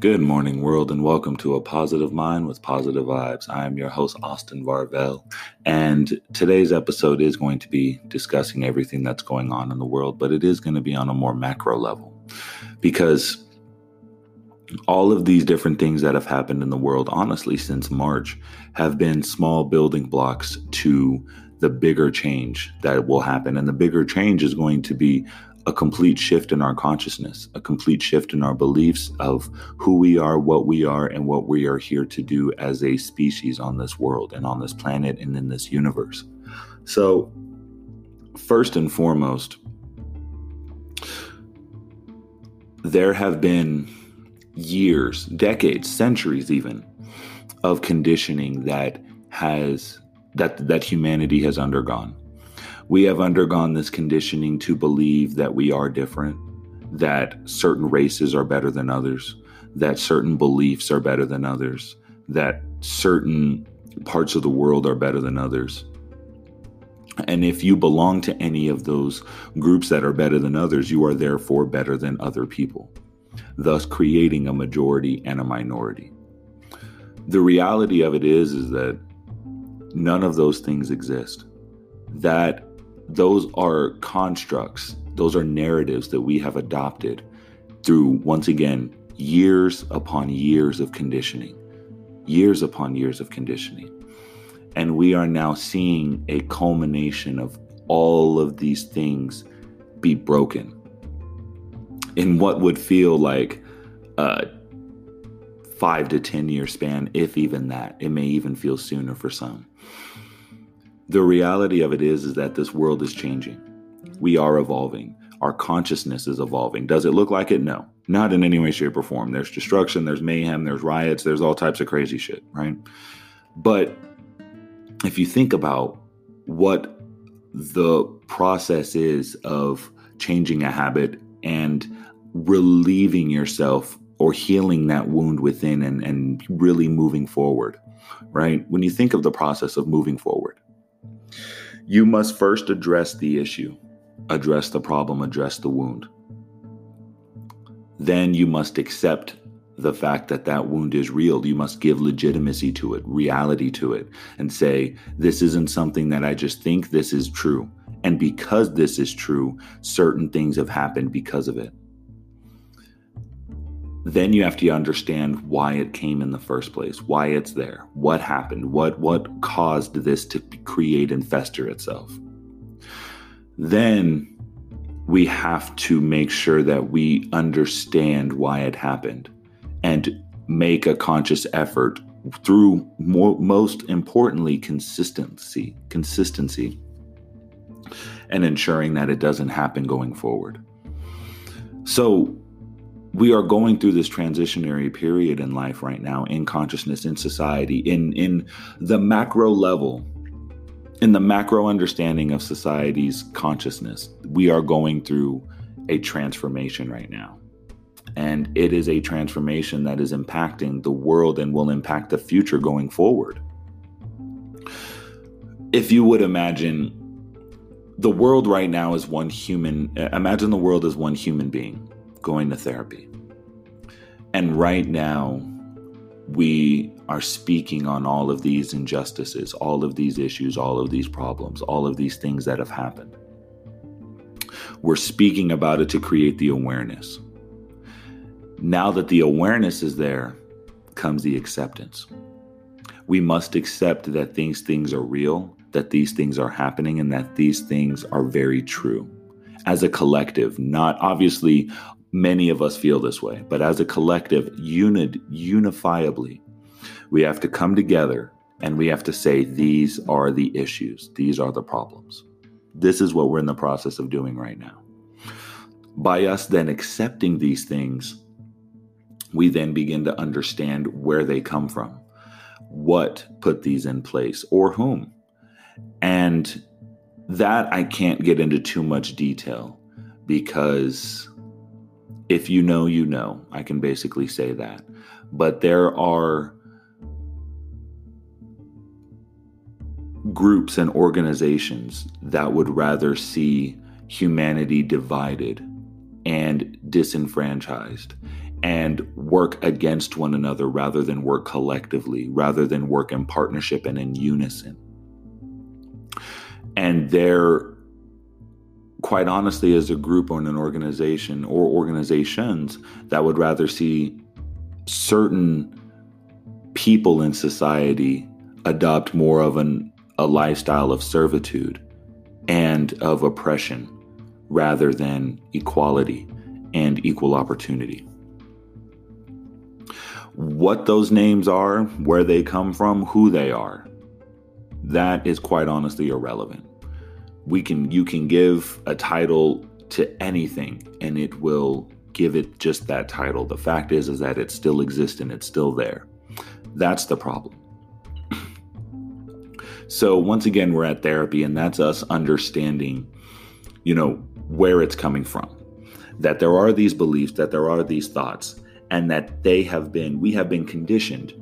Good morning, world, and welcome to A Positive Mind with Positive Vibes. I am your host, Austin Varvel, and today's episode is going to be discussing everything that's going on in the world, but it is going to be on a more macro level because all of these different things that have happened in the world, honestly, since March, have been small building blocks to the bigger change that will happen. And the bigger change is going to be a complete shift in our consciousness, a complete shift in our beliefs of who we are, what we are, and what we are here to do as a species on this world and on this planet and in this universe. So, first and foremost, there have been years, decades, centuries even of conditioning that has that that humanity has undergone we have undergone this conditioning to believe that we are different, that certain races are better than others, that certain beliefs are better than others, that certain parts of the world are better than others. And if you belong to any of those groups that are better than others, you are therefore better than other people, thus creating a majority and a minority. The reality of it is is that none of those things exist. That those are constructs, those are narratives that we have adopted through, once again, years upon years of conditioning, years upon years of conditioning. And we are now seeing a culmination of all of these things be broken in what would feel like a five to 10 year span, if even that. It may even feel sooner for some the reality of it is is that this world is changing. We are evolving. Our consciousness is evolving. Does it look like it? No. Not in any way, shape, or form. There's destruction, there's mayhem, there's riots, there's all types of crazy shit, right? But if you think about what the process is of changing a habit and relieving yourself or healing that wound within and, and really moving forward, right? When you think of the process of moving forward, you must first address the issue, address the problem, address the wound. Then you must accept the fact that that wound is real. You must give legitimacy to it, reality to it, and say, this isn't something that I just think this is true. And because this is true, certain things have happened because of it then you have to understand why it came in the first place, why it's there, what happened, what what caused this to create and fester itself. Then we have to make sure that we understand why it happened and make a conscious effort through more, most importantly consistency consistency and ensuring that it doesn't happen going forward so we are going through this transitionary period in life right now in consciousness in society in in the macro level in the macro understanding of society's consciousness we are going through a transformation right now. And it is a transformation that is impacting the world and will impact the future going forward. If you would imagine the world right now is one human imagine the world as one human being going to therapy. And right now, we are speaking on all of these injustices, all of these issues, all of these problems, all of these things that have happened. We're speaking about it to create the awareness. Now that the awareness is there, comes the acceptance. We must accept that these things are real, that these things are happening, and that these things are very true. As a collective, not obviously Many of us feel this way, but as a collective, unit, unifiably, we have to come together and we have to say, these are the issues, these are the problems. This is what we're in the process of doing right now. By us then accepting these things, we then begin to understand where they come from, what put these in place, or whom. And that I can't get into too much detail because if you know, you know. I can basically say that. But there are groups and organizations that would rather see humanity divided and disenfranchised and work against one another rather than work collectively, rather than work in partnership and in unison. And there, quite honestly, as a group or an organization or organizations that would rather see certain people in society adopt more of an, a lifestyle of servitude and of oppression rather than equality and equal opportunity. What those names are, where they come from, who they are, that is quite honestly irrelevant. We can you can give a title to anything and it will give it just that title. The fact is is that it still exists and it's still there. That's the problem. so once again we're at therapy and that's us understanding you know where it's coming from. That there are these beliefs, that there are these thoughts and that they have been, we have been conditioned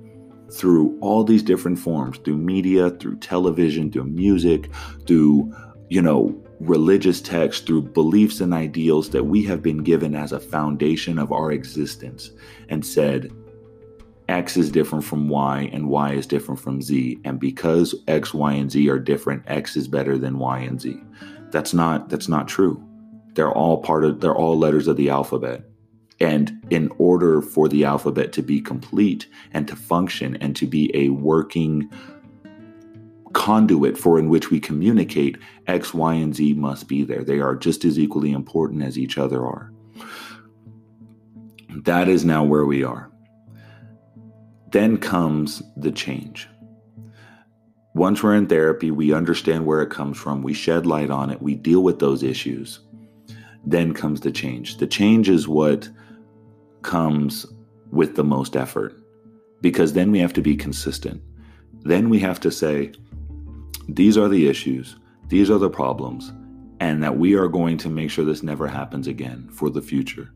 through all these different forms through media, through television, through music, through, you know, religious texts, through beliefs and ideals that we have been given as a foundation of our existence and said, X is different from Y and Y is different from Z. And because X, Y, and Z are different, X is better than Y and Z. That's not that's not true. They're all part of they're all letters of the alphabet. And in order for the alphabet to be complete and to function and to be a working conduit for in which we communicate, X, Y, and Z must be there. They are just as equally important as each other are. That is now where we are. Then comes the change. Once we're in therapy, we understand where it comes from, we shed light on it, we deal with those issues. Then comes the change. The change is what comes with the most effort because then we have to be consistent. Then we have to say, these are the issues, these are the problems, and that we are going to make sure this never happens again for the future.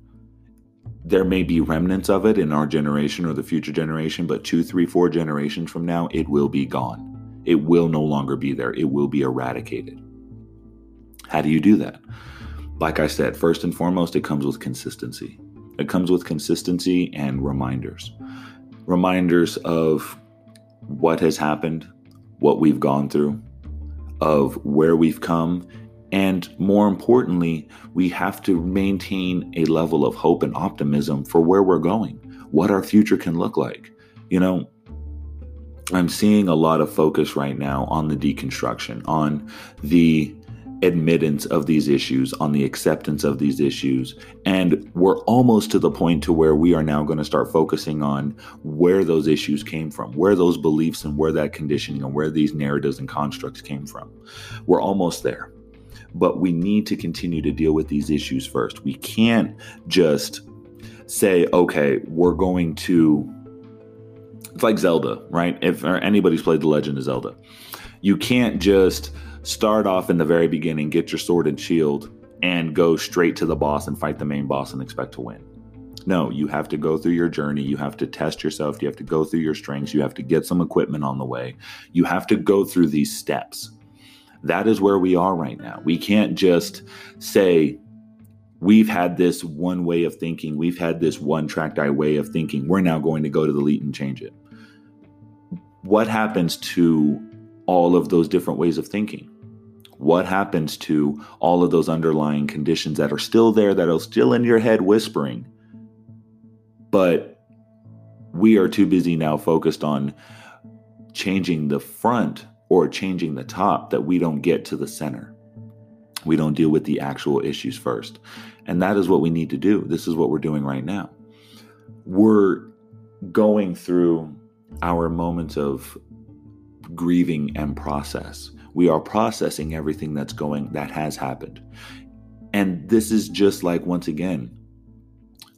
There may be remnants of it in our generation or the future generation, but two, three, four generations from now, it will be gone. It will no longer be there. It will be eradicated. How do you do that? Like I said, first and foremost, it comes with consistency. It comes with consistency and reminders. Reminders of what has happened, what we've gone through, of where we've come, and more importantly, we have to maintain a level of hope and optimism for where we're going, what our future can look like. You know, I'm seeing a lot of focus right now on the deconstruction, on the admittance of these issues, on the acceptance of these issues. And we're almost to the point to where we are now going to start focusing on where those issues came from, where those beliefs and where that conditioning and where these narratives and constructs came from. We're almost there. But we need to continue to deal with these issues first. We can't just say, okay, we're going to it's like Zelda, right? If anybody's played The Legend of Zelda, you can't just start off in the very beginning, get your sword and shield, and go straight to the boss and fight the main boss and expect to win. No, you have to go through your journey. You have to test yourself. You have to go through your strengths. You have to get some equipment on the way. You have to go through these steps. That is where we are right now. We can't just say, we've had this one way of thinking. We've had this one tracked eye way of thinking. We're now going to go to the elite and change it. What happens to all of those different ways of thinking? What happens to all of those underlying conditions that are still there, that are still in your head whispering? But we are too busy now focused on changing the front or changing the top that we don't get to the center. We don't deal with the actual issues first. And that is what we need to do. This is what we're doing right now. We're going through our moments of grieving and process we are processing everything that's going that has happened. And this is just like once again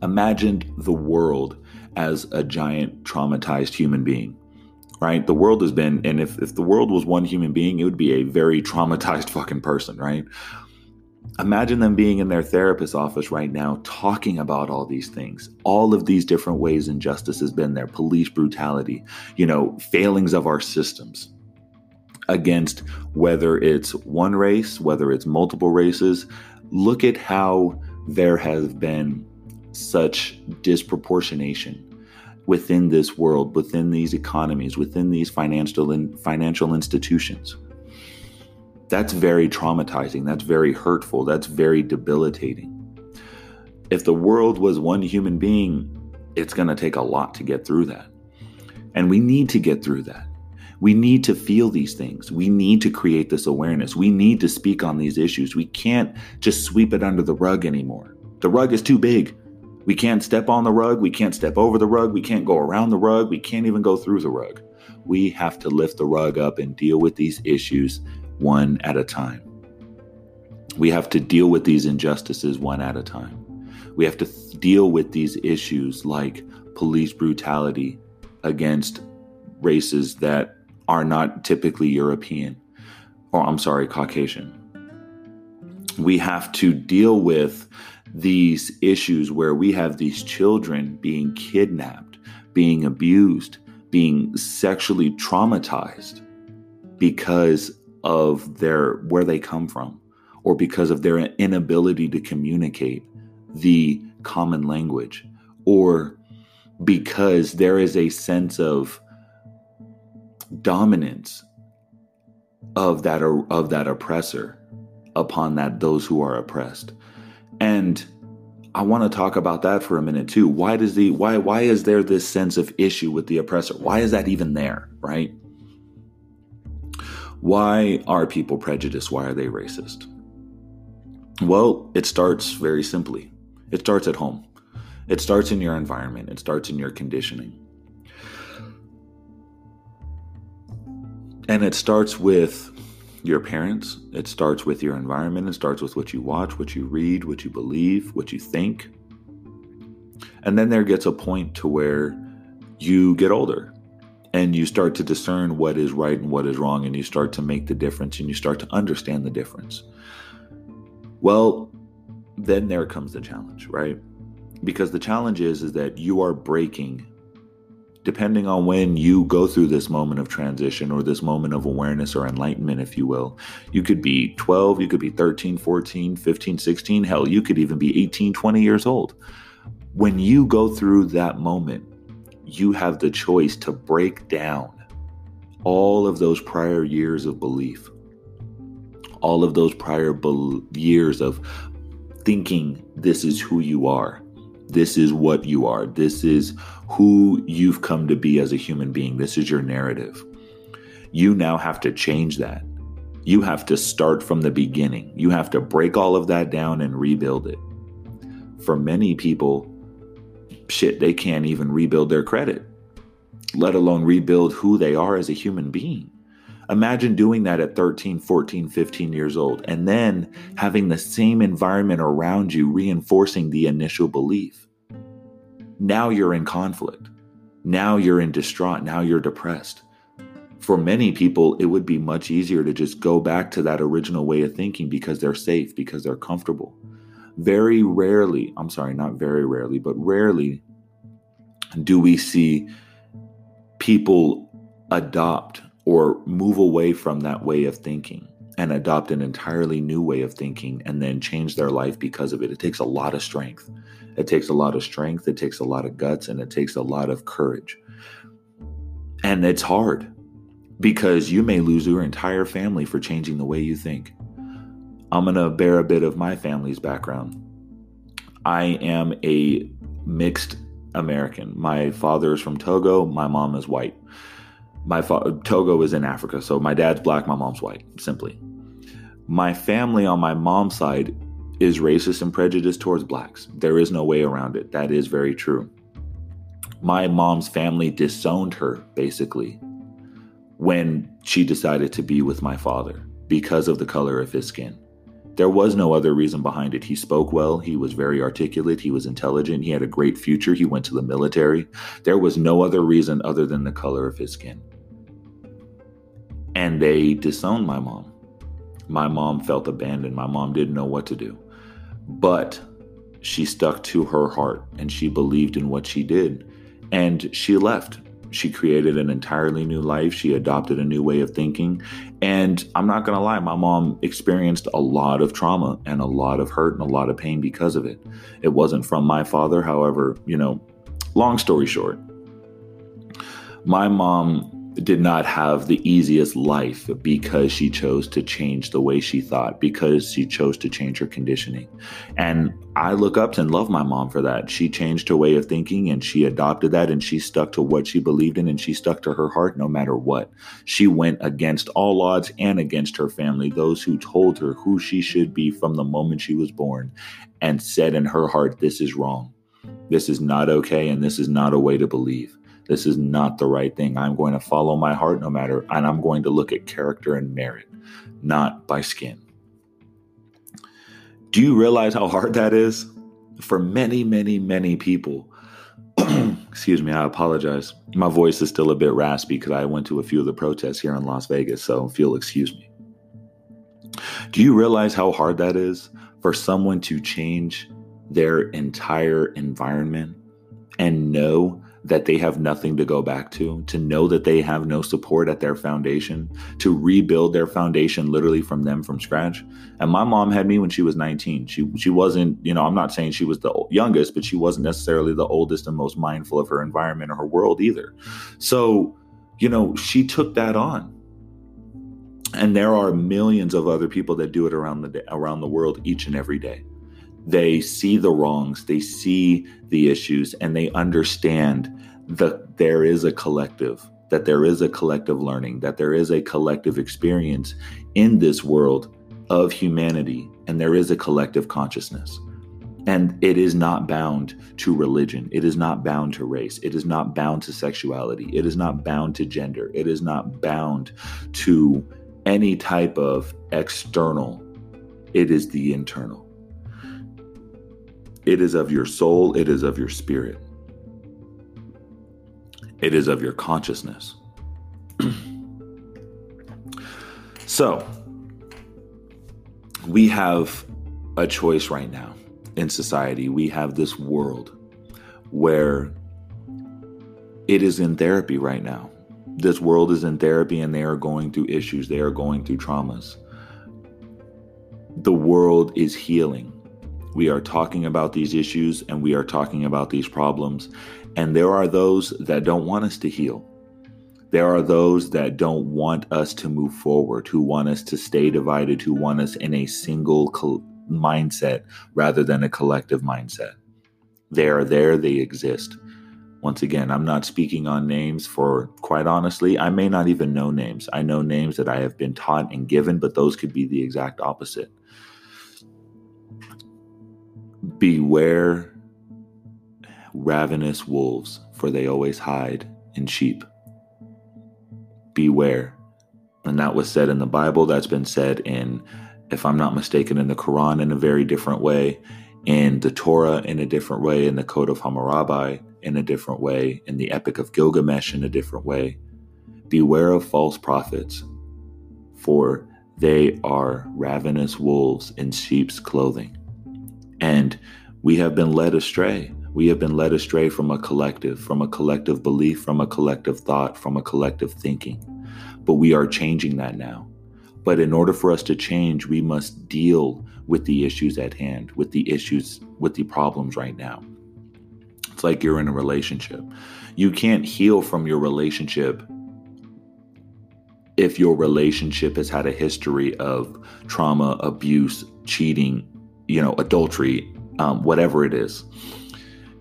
imagine the world as a giant traumatized human being right? The world has been and if, if the world was one human being it would be a very traumatized fucking person right? Imagine them being in their therapist office right now talking about all these things. All of these different ways injustice has been there. Police brutality you know failings of our systems against whether it's one race, whether it's multiple races. Look at how there has been such disproportionation within this world, within these economies, within these financial in, financial institutions. That's very traumatizing. That's very hurtful. That's very debilitating. If the world was one human being, it's going to take a lot to get through that. And we need to get through that. We need to feel these things. We need to create this awareness. We need to speak on these issues. We can't just sweep it under the rug anymore. The rug is too big. We can't step on the rug. We can't step over the rug. We can't go around the rug. We can't even go through the rug. We have to lift the rug up and deal with these issues one at a time. We have to deal with these injustices one at a time. We have to th- deal with these issues like police brutality against races that are not typically European, or I'm sorry, Caucasian. We have to deal with these issues where we have these children being kidnapped, being abused, being sexually traumatized because of their where they come from or because of their inability to communicate the common language or because there is a sense of dominance of that of that oppressor upon that those who are oppressed and I want to talk about that for a minute too. Why does the why why is there this sense of issue with the oppressor? Why is that even there, right? Why are people prejudiced? Why are they racist? Well, it starts very simply. It starts at home. It starts in your environment. It starts in your conditioning. And it starts with your parents, it starts with your environment, it starts with what you watch, what you read, what you believe, what you think. And then there gets a point to where you get older and you start to discern what is right and what is wrong, and you start to make the difference and you start to understand the difference. Well, then there comes the challenge, right? Because the challenge is, is that you are breaking depending on when you go through this moment of transition or this moment of awareness or enlightenment, if you will. You could be 12, you could be 13, 14, 15, 16, hell, you could even be 18, 20 years old. When you go through that moment, you have the choice to break down all of those prior years of belief, all of those prior be- years of thinking this is who you are this is what you are. This is who you've come to be as a human being. This is your narrative. You now have to change that. You have to start from the beginning. You have to break all of that down and rebuild it. For many people, shit, they can't even rebuild their credit, let alone rebuild who they are as a human being. Imagine doing that at 13, 14, 15 years old, and then having the same environment around you reinforcing the initial belief. Now you're in conflict. Now you're in distraught. Now you're depressed. For many people, it would be much easier to just go back to that original way of thinking because they're safe, because they're comfortable. Very rarely, I'm sorry, not very rarely, but rarely do we see people adopt or move away from that way of thinking and adopt an entirely new way of thinking and then change their life because of it. It takes a lot of strength. It takes a lot of strength. It takes a lot of guts and it takes a lot of courage. And it's hard because you may lose your entire family for changing the way you think. I'm going to bear a bit of my family's background. I am a mixed American. My father is from Togo, my mom is white my fa- Togo is in Africa, so my dad's black, my mom's white, simply. My family on my mom's side is racist and prejudiced towards blacks. There is no way around it. That is very true. My mom's family disowned her, basically, when she decided to be with my father because of the color of his skin. There was no other reason behind it. He spoke well, he was very articulate, he was intelligent, he had a great future, he went to the military. There was no other reason other than the color of his skin and they disowned my mom. My mom felt abandoned. My mom didn't know what to do. But she stuck to her heart and she believed in what she did. And she left. She created an entirely new life. She adopted a new way of thinking. And I'm not going to lie, my mom experienced a lot of trauma and a lot of hurt and a lot of pain because of it. It wasn't from my father. However, you know, long story short, my mom did not have the easiest life because she chose to change the way she thought, because she chose to change her conditioning. And I look up and love my mom for that. She changed her way of thinking and she adopted that and she stuck to what she believed in and she stuck to her heart no matter what. She went against all odds and against her family, those who told her who she should be from the moment she was born, and said in her heart, This is wrong. This is not okay and this is not a way to believe this is not the right thing. I'm going to follow my heart no matter, and I'm going to look at character and merit, not by skin. Do you realize how hard that is? For many, many, many people. Excuse me, I apologize. My voice is still a bit raspy because I went to a few of the protests here in Las Vegas, so if you'll excuse me. Do you realize how hard that is for someone to change their entire environment and know that they have nothing to go back to, to know that they have no support at their foundation, to rebuild their foundation literally from them from scratch. And my mom had me when she was 19. She she wasn't, you know, I'm not saying she was the youngest, but she wasn't necessarily the oldest and most mindful of her environment or her world either. So, you know, she took that on. And there are millions of other people that do it around the around the world each and every day they see the wrongs, they see the issues, and they understand that there is a collective, that there is a collective learning, that there is a collective experience in this world of humanity, and there is a collective consciousness. And it is not bound to religion. It is not bound to race. It is not bound to sexuality. It is not bound to gender. It is not bound to any type of external. It is the internal. It is of your soul, it is of your spirit, it is of your consciousness. so, we have a choice right now in society. We have this world where it is in therapy right now. This world is in therapy and they are going through issues, they are going through traumas. The world is healing. We are talking about these issues and we are talking about these problems. And there are those that don't want us to heal. There are those that don't want us to move forward, who want us to stay divided, who want us in a single co- mindset rather than a collective mindset. They are there, they exist. Once again, I'm not speaking on names for quite honestly, I may not even know names. I know names that I have been taught and given, but those could be the exact opposite. Beware ravenous wolves, for they always hide in sheep. Beware. And that was said in the Bible. That's been said in, if I'm not mistaken, in the Quran in a very different way, in the Torah in a different way, in the Code of Hammurabi in a different way, in the Epic of Gilgamesh in a different way. Beware of false prophets, for they are ravenous wolves in sheep's clothing. And we have been led astray. We have been led astray from a collective, from a collective belief, from a collective thought, from a collective thinking. But we are changing that now. But in order for us to change, we must deal with the issues at hand, with the issues, with the problems right now. It's like you're in a relationship. You can't heal from your relationship if your relationship has had a history of trauma, abuse, cheating, you know, adultery, um, whatever it is.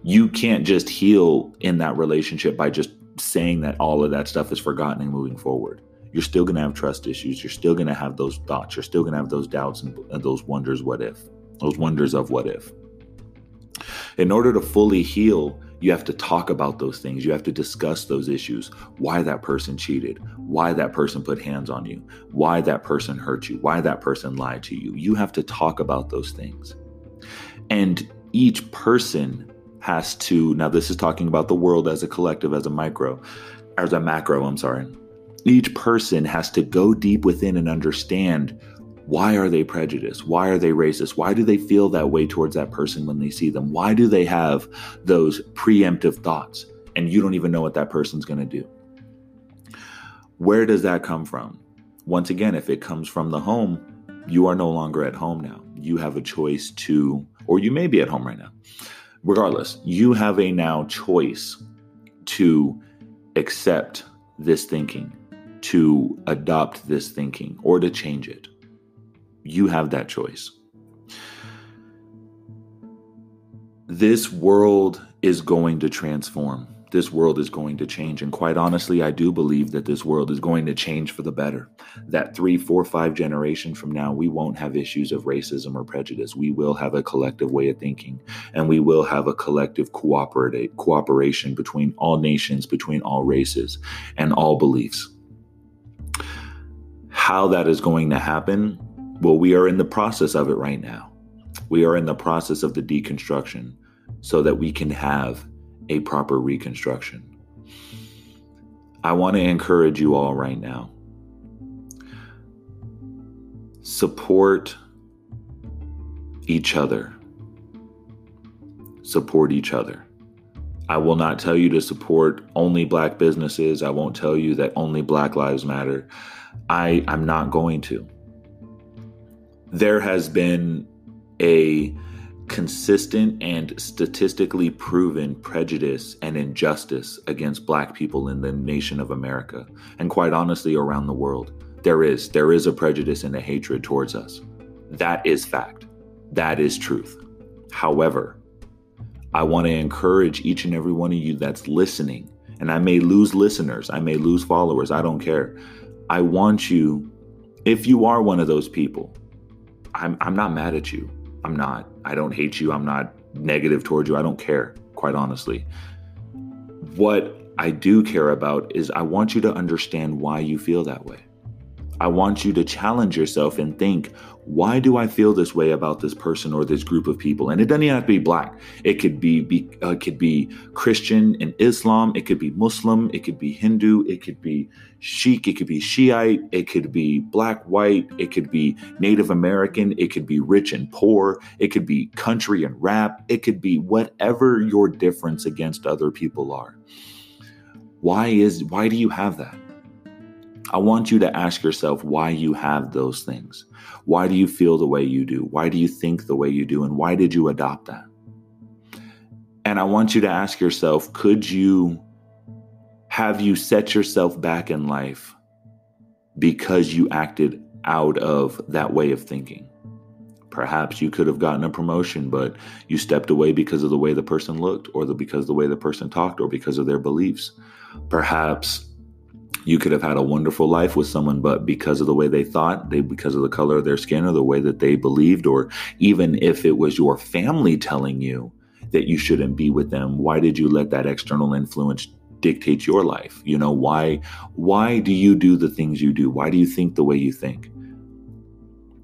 You can't just heal in that relationship by just saying that all of that stuff is forgotten and moving forward. You're still going to have trust issues. You're still going to have those thoughts. You're still going to have those doubts and, and those wonders, what if, those wonders of what if. In order to fully heal, you have to talk about those things. You have to discuss those issues. Why that person cheated, why that person put hands on you, why that person hurt you, why that person lied to you. You have to talk about those things. And each person has to, now this is talking about the world as a collective, as a micro, as a macro, I'm sorry. Each person has to go deep within and understand why are they prejudiced? Why are they racist? Why do they feel that way towards that person when they see them? Why do they have those preemptive thoughts? and you don't even know what that person's going to do. Where does that come from? Once again, if it comes from the home, you are no longer at home now. You have a choice to, or you may be at home right now. Regardless, you have a now choice to accept this thinking, to adopt this thinking, or to change it. You have that choice. This world is going to transform this world is going to change. And quite honestly, I do believe that this world is going to change for the better. That three, four, five generations from now, we won't have issues of racism or prejudice. We will have a collective way of thinking, and we will have a collective cooperate, cooperation between all nations, between all races, and all beliefs. How that is going to happen, well, we are in the process of it right now. We are in the process of the deconstruction so that we can have a proper reconstruction. I want to encourage you all right now. Support each other. Support each other. I will not tell you to support only black businesses. I won't tell you that only black lives matter. I I'm not going to. There has been a consistent and statistically proven prejudice and injustice against black people in the nation of America and quite honestly around the world. There is there is a prejudice and a hatred towards us. That is fact. That is truth. However, I want to encourage each and every one of you that's listening and I may lose listeners, I may lose followers, I don't care. I want you if you are one of those people, I'm I'm not mad at you. I'm not. I don't hate you. I'm not negative towards you. I don't care, quite honestly. What I do care about is I want you to understand why you feel that way. I want you to challenge yourself and think, why do I feel this way about this person or this group of people? And it doesn't even have to be black. It could be, be uh, it could be Christian and Islam. It could be Muslim. It could be Hindu. It could be Sikh. It could be Shiite. It could be black, white. It could be Native American. It could be rich and poor. It could be country and rap. It could be whatever your difference against other people are. Why is why do you have that? I want you to ask yourself why you have those things. Why do you feel the way you do? Why do you think the way you do? And why did you adopt that? And I want you to ask yourself could you have you set yourself back in life because you acted out of that way of thinking? Perhaps you could have gotten a promotion, but you stepped away because of the way the person looked, or the, because the way the person talked, or because of their beliefs. Perhaps you could have had a wonderful life with someone but because of the way they thought they because of the color of their skin or the way that they believed or even if it was your family telling you that you shouldn't be with them why did you let that external influence dictate your life? You know why why do you do the things you do? Why do you think the way you think?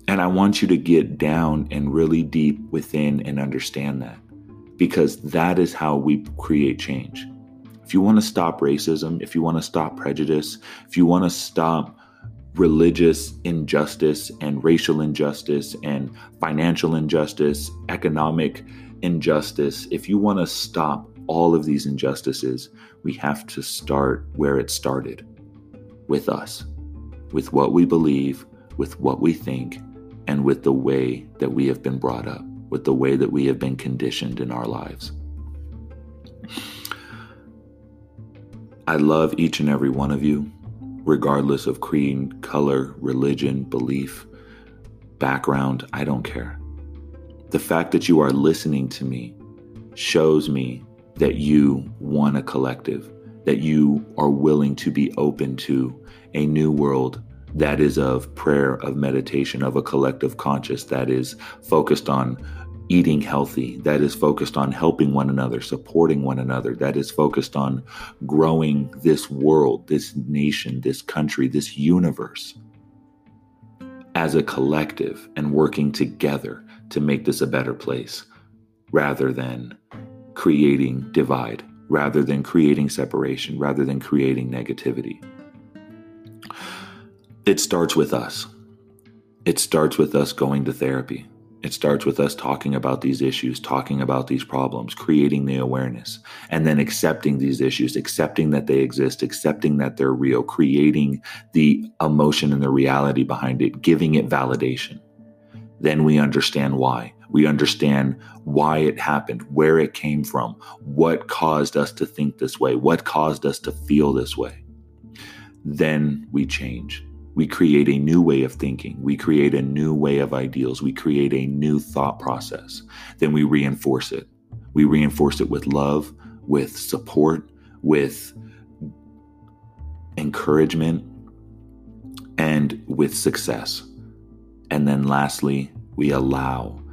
And i want you to get down and really deep within and understand that because that is how we create change if you want to stop racism, if you want to stop prejudice, if you want to stop religious injustice and racial injustice and financial injustice, economic injustice, if you want to stop all of these injustices, we have to start where it started with us, with what we believe, with what we think, and with the way that we have been brought up, with the way that we have been conditioned in our lives. I love each and every one of you, regardless of creed, color, religion, belief, background. I don't care. The fact that you are listening to me shows me that you want a collective, that you are willing to be open to a new world that is of prayer, of meditation, of a collective conscious that is focused on eating healthy, that is focused on helping one another, supporting one another, that is focused on growing this world, this nation, this country, this universe as a collective and working together to make this a better place rather than creating divide, rather than creating separation, rather than creating negativity. It starts with us. It starts with us going to therapy. It starts with us talking about these issues, talking about these problems, creating the awareness, and then accepting these issues, accepting that they exist, accepting that they're real, creating the emotion and the reality behind it, giving it validation. Then we understand why. We understand why it happened, where it came from, what caused us to think this way, what caused us to feel this way. Then we change we create a new way of thinking. We create a new way of ideals. We create a new thought process. Then we reinforce it. We reinforce it with love, with support, with encouragement, and with success. And then lastly, we allow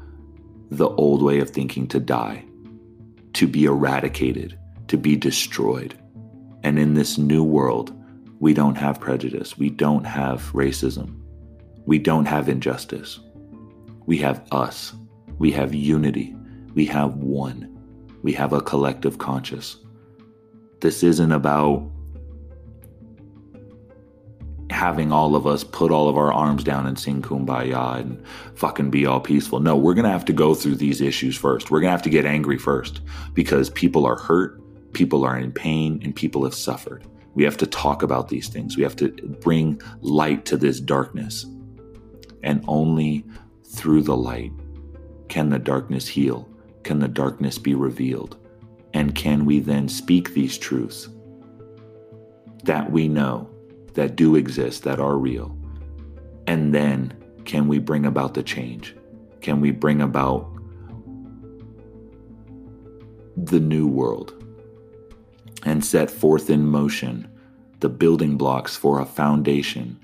the old way of thinking to die, to be eradicated, to be destroyed. And in this new world, we don't have prejudice. We don't have racism. We don't have injustice. We have us. We have unity. We have one. We have a collective conscious. This isn't about having all of us put all of our arms down and sing kumbaya and fucking be all peaceful. No, we're going to have to go through these issues first. We're going to have to get angry first because people are hurt, people are in pain, and people have suffered. We have to talk about these things. We have to bring light to this darkness. And only through the light can the darkness heal, can the darkness be revealed, and can we then speak these truths that we know, that do exist, that are real. And then can we bring about the change? Can we bring about the new world? And set forth in motion the building blocks for a foundation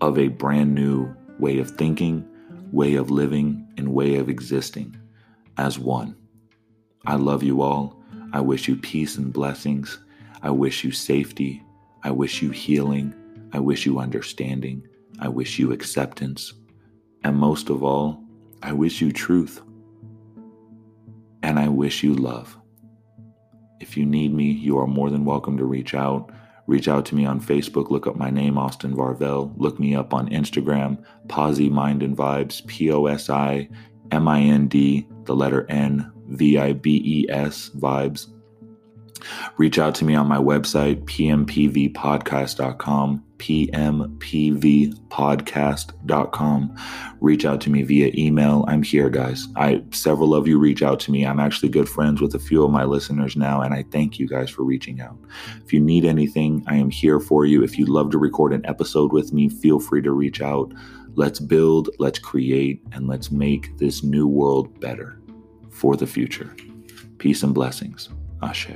of a brand new way of thinking, way of living, and way of existing as one. I love you all. I wish you peace and blessings. I wish you safety. I wish you healing. I wish you understanding. I wish you acceptance. And most of all, I wish you truth. And I wish you love. If you need me, you are more than welcome to reach out. Reach out to me on Facebook. Look up my name, Austin Varvel. Look me up on Instagram, Posi Mind and Vibes, P O S I M I N D, the letter N, V I B E S, Vibes. Reach out to me on my website, pmpvpodcast.com, pmpvpodcast.com. Reach out to me via email. I'm here, guys. I several of you reach out to me. I'm actually good friends with a few of my listeners now, and I thank you guys for reaching out. If you need anything, I am here for you. If you'd love to record an episode with me, feel free to reach out. Let's build, let's create, and let's make this new world better for the future. Peace and blessings. Ashe.